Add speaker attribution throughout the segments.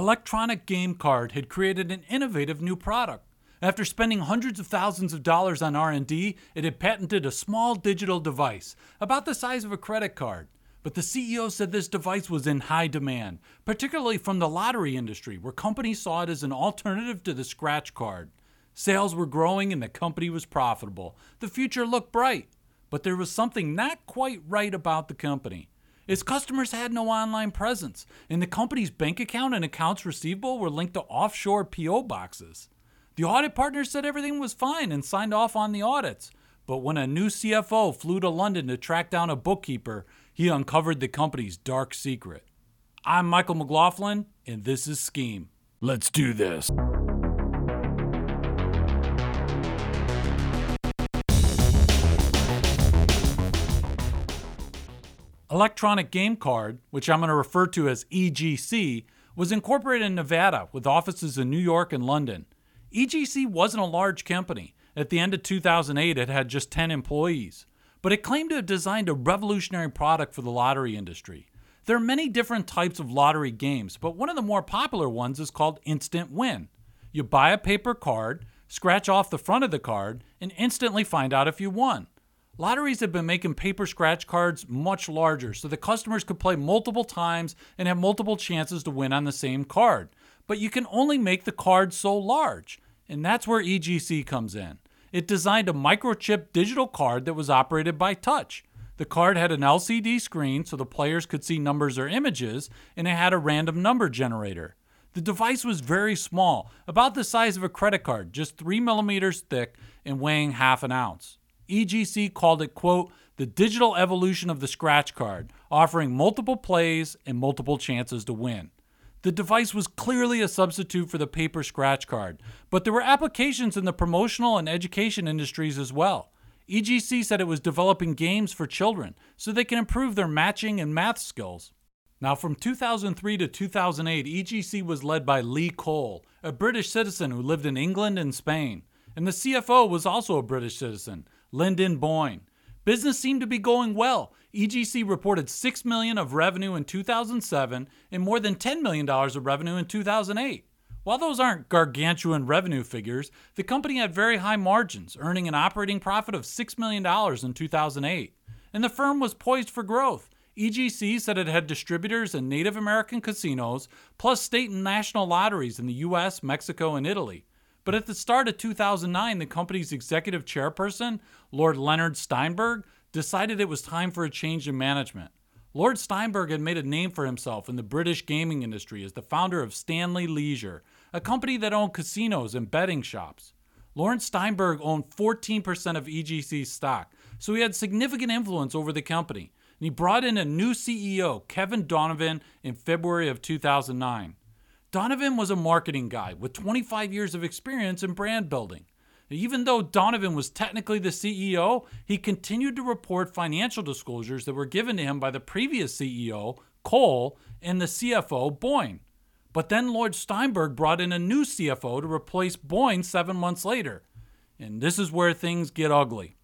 Speaker 1: Electronic Game Card had created an innovative new product. After spending hundreds of thousands of dollars on R&D, it had patented a small digital device about the size of a credit card. But the CEO said this device was in high demand, particularly from the lottery industry, where companies saw it as an alternative to the scratch card. Sales were growing and the company was profitable. The future looked bright, but there was something not quite right about the company. Its customers had no online presence, and the company's bank account and accounts receivable were linked to offshore PO boxes. The audit partner said everything was fine and signed off on the audits. But when a new CFO flew to London to track down a bookkeeper, he uncovered the company's dark secret. I'm Michael McLaughlin, and this is Scheme. Let's do this. Electronic Game Card, which I'm going to refer to as EGC, was incorporated in Nevada with offices in New York and London. EGC wasn't a large company. At the end of 2008, it had just 10 employees, but it claimed to have designed a revolutionary product for the lottery industry. There are many different types of lottery games, but one of the more popular ones is called Instant Win. You buy a paper card, scratch off the front of the card, and instantly find out if you won. Lotteries have been making paper scratch cards much larger so the customers could play multiple times and have multiple chances to win on the same card. But you can only make the card so large, and that's where EGC comes in. It designed a microchip digital card that was operated by touch. The card had an LCD screen so the players could see numbers or images, and it had a random number generator. The device was very small, about the size of a credit card, just 3 millimeters thick and weighing half an ounce. EGC called it, quote, the digital evolution of the scratch card, offering multiple plays and multiple chances to win. The device was clearly a substitute for the paper scratch card, but there were applications in the promotional and education industries as well. EGC said it was developing games for children so they can improve their matching and math skills. Now, from 2003 to 2008, EGC was led by Lee Cole, a British citizen who lived in England and Spain. And the CFO was also a British citizen, Linden Boyne. Business seemed to be going well. EGC reported 6 million of revenue in 2007 and more than 10 million dollars of revenue in 2008. While those aren't gargantuan revenue figures, the company had very high margins, earning an operating profit of $6 million in 2008. And the firm was poised for growth. EGC said it had distributors in Native American casinos, plus state and national lotteries in the US, Mexico, and Italy. But at the start of 2009, the company's executive chairperson, Lord Leonard Steinberg, decided it was time for a change in management. Lord Steinberg had made a name for himself in the British gaming industry as the founder of Stanley Leisure, a company that owned casinos and betting shops. Lawrence Steinberg owned 14% of EGC's stock, so he had significant influence over the company. And he brought in a new CEO, Kevin Donovan, in February of 2009. Donovan was a marketing guy with 25 years of experience in brand building. Even though Donovan was technically the CEO, he continued to report financial disclosures that were given to him by the previous CEO, Cole, and the CFO, Boyne. But then Lord Steinberg brought in a new CFO to replace Boyne seven months later. And this is where things get ugly.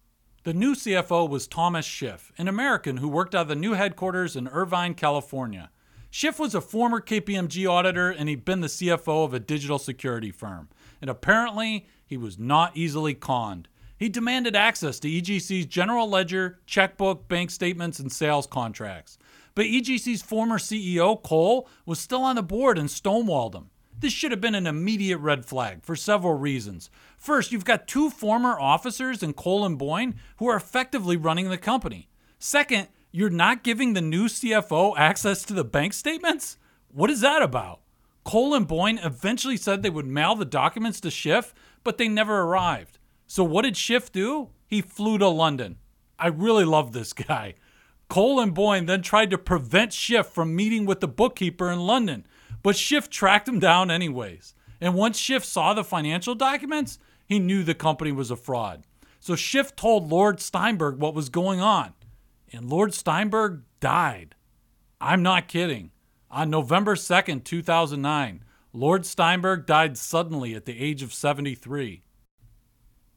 Speaker 1: The new CFO was Thomas Schiff, an American who worked out of the new headquarters in Irvine, California. Schiff was a former KPMG auditor and he'd been the CFO of a digital security firm. And apparently, he was not easily conned. He demanded access to EGC's general ledger, checkbook, bank statements, and sales contracts. But EGC's former CEO, Cole, was still on the board and stonewalled him. This should have been an immediate red flag for several reasons. First, you've got two former officers in Cole and Boyne who are effectively running the company. Second, you're not giving the new CFO access to the bank statements? What is that about? Cole and Boyne eventually said they would mail the documents to Schiff, but they never arrived. So what did Schiff do? He flew to London. I really love this guy. Cole and Boyne then tried to prevent Schiff from meeting with the bookkeeper in London, but Schiff tracked him down anyways. And once Schiff saw the financial documents, he knew the company was a fraud. So Schiff told Lord Steinberg what was going on and Lord Steinberg died. I'm not kidding. On November 2nd, 2009, Lord Steinberg died suddenly at the age of 73.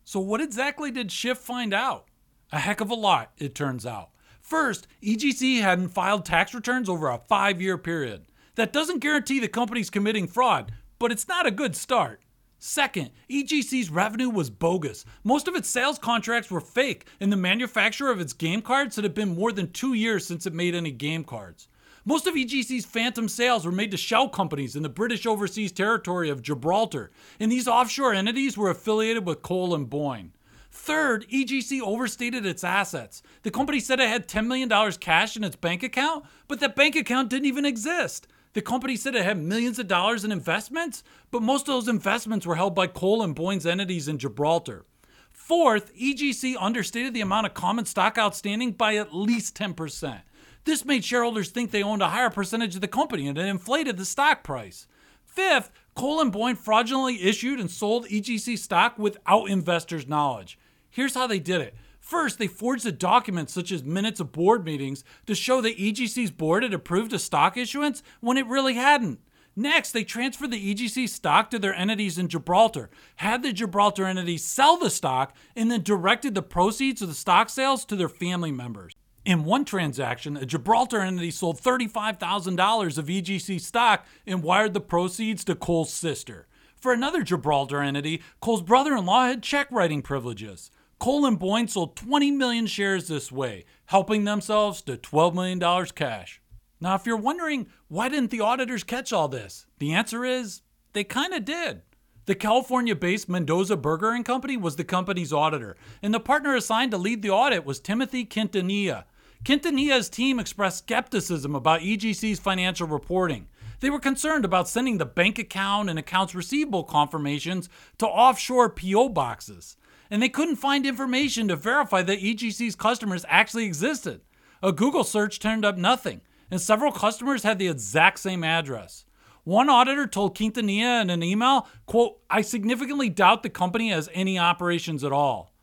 Speaker 1: So, what exactly did Schiff find out? A heck of a lot, it turns out. First, EGC hadn't filed tax returns over a five year period. That doesn't guarantee the company's committing fraud, but it's not a good start. Second, EGC's revenue was bogus. Most of its sales contracts were fake, and the manufacturer of its game cards had been more than two years since it made any game cards. Most of EGC's phantom sales were made to shell companies in the British overseas territory of Gibraltar, and these offshore entities were affiliated with Cole and Boyne. Third, EGC overstated its assets. The company said it had $10 million cash in its bank account, but that bank account didn't even exist. The company said it had millions of dollars in investments, but most of those investments were held by Cole and Boyne's entities in Gibraltar. Fourth, EGC understated the amount of common stock outstanding by at least 10%. This made shareholders think they owned a higher percentage of the company and it inflated the stock price. Fifth, Cole and Boyne fraudulently issued and sold EGC stock without investors' knowledge. Here's how they did it. First, they forged a document such as minutes of board meetings to show that EGC's board had approved a stock issuance when it really hadn't. Next, they transferred the EGC stock to their entities in Gibraltar, had the Gibraltar entities sell the stock, and then directed the proceeds of the stock sales to their family members. In one transaction, a Gibraltar entity sold $35,000 of EGC stock and wired the proceeds to Cole's sister. For another Gibraltar entity, Cole's brother in law had check writing privileges. Cole and Boyne sold 20 million shares this way, helping themselves to $12 million cash. Now, if you're wondering why didn't the auditors catch all this, the answer is they kind of did. The California based Mendoza Berger and Company was the company's auditor, and the partner assigned to lead the audit was Timothy Quintanilla. Quintanilla's team expressed skepticism about EGC's financial reporting. They were concerned about sending the bank account and accounts receivable confirmations to offshore PO boxes, and they couldn't find information to verify that EGC's customers actually existed. A Google search turned up nothing, and several customers had the exact same address. One auditor told Quintanilla in an email, quote, I significantly doubt the company has any operations at all.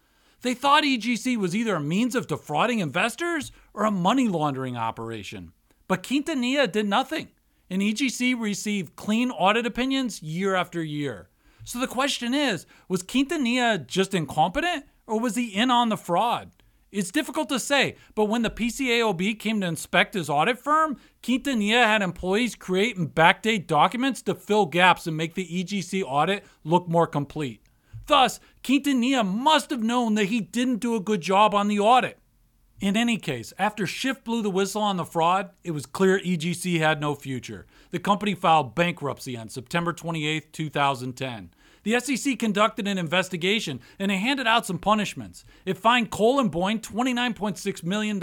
Speaker 1: They thought EGC was either a means of defrauding investors or a money laundering operation. But Quintanilla did nothing and EGC received clean audit opinions year after year. So the question is was Quintanilla just incompetent or was he in on the fraud? It's difficult to say, but when the PCAOB came to inspect his audit firm, Quintanilla had employees create and backdate documents to fill gaps and make the EGC audit look more complete. Thus, Quintanilla must have known that he didn't do a good job on the audit. In any case, after Schiff blew the whistle on the fraud, it was clear EGC had no future. The company filed bankruptcy on September 28, 2010. The SEC conducted an investigation and it handed out some punishments. It fined Cole and Boyne $29.6 million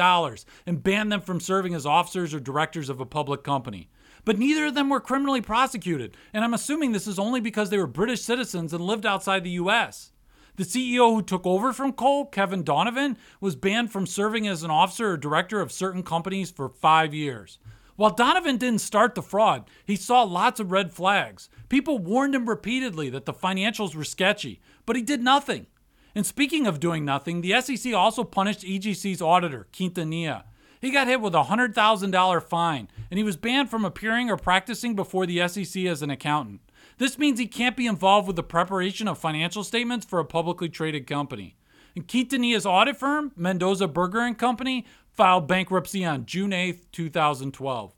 Speaker 1: and banned them from serving as officers or directors of a public company. But neither of them were criminally prosecuted, and I'm assuming this is only because they were British citizens and lived outside the US. The CEO who took over from Cole, Kevin Donovan, was banned from serving as an officer or director of certain companies for five years. While Donovan didn't start the fraud, he saw lots of red flags. People warned him repeatedly that the financials were sketchy, but he did nothing. And speaking of doing nothing, the SEC also punished EGC's auditor, Quintanilla. He got hit with a $100,000 fine, and he was banned from appearing or practicing before the SEC as an accountant. This means he can't be involved with the preparation of financial statements for a publicly traded company. And Quintanilla's audit firm, Mendoza Berger and Company, filed bankruptcy on June 8, 2012.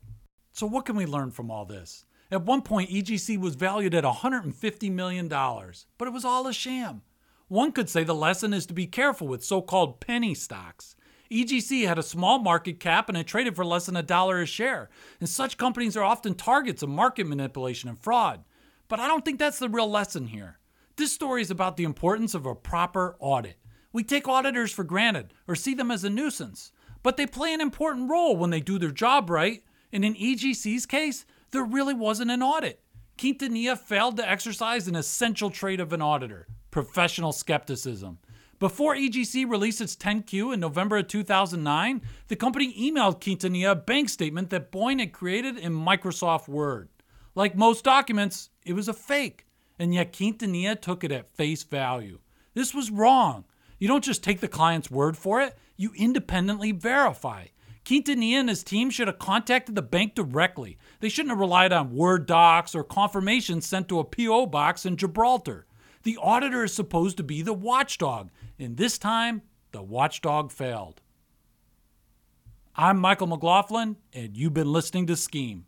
Speaker 1: So what can we learn from all this? At one point, EGC was valued at $150 million, but it was all a sham. One could say the lesson is to be careful with so called penny stocks. EGC had a small market cap and it traded for less than a dollar a share, and such companies are often targets of market manipulation and fraud. But I don't think that's the real lesson here. This story is about the importance of a proper audit. We take auditors for granted or see them as a nuisance, but they play an important role when they do their job right. And in EGC's case, there really wasn't an audit. Quintanilla failed to exercise an essential trait of an auditor professional skepticism. Before EGC released its 10Q in November of 2009, the company emailed Quintanilla a bank statement that Boyne had created in Microsoft Word. Like most documents, it was a fake, and yet Quintanilla took it at face value. This was wrong. You don't just take the client's word for it, you independently verify. Quintanilla and his team should have contacted the bank directly. They shouldn't have relied on Word docs or confirmations sent to a P.O. box in Gibraltar. The auditor is supposed to be the watchdog, and this time, the watchdog failed. I'm Michael McLaughlin, and you've been listening to Scheme.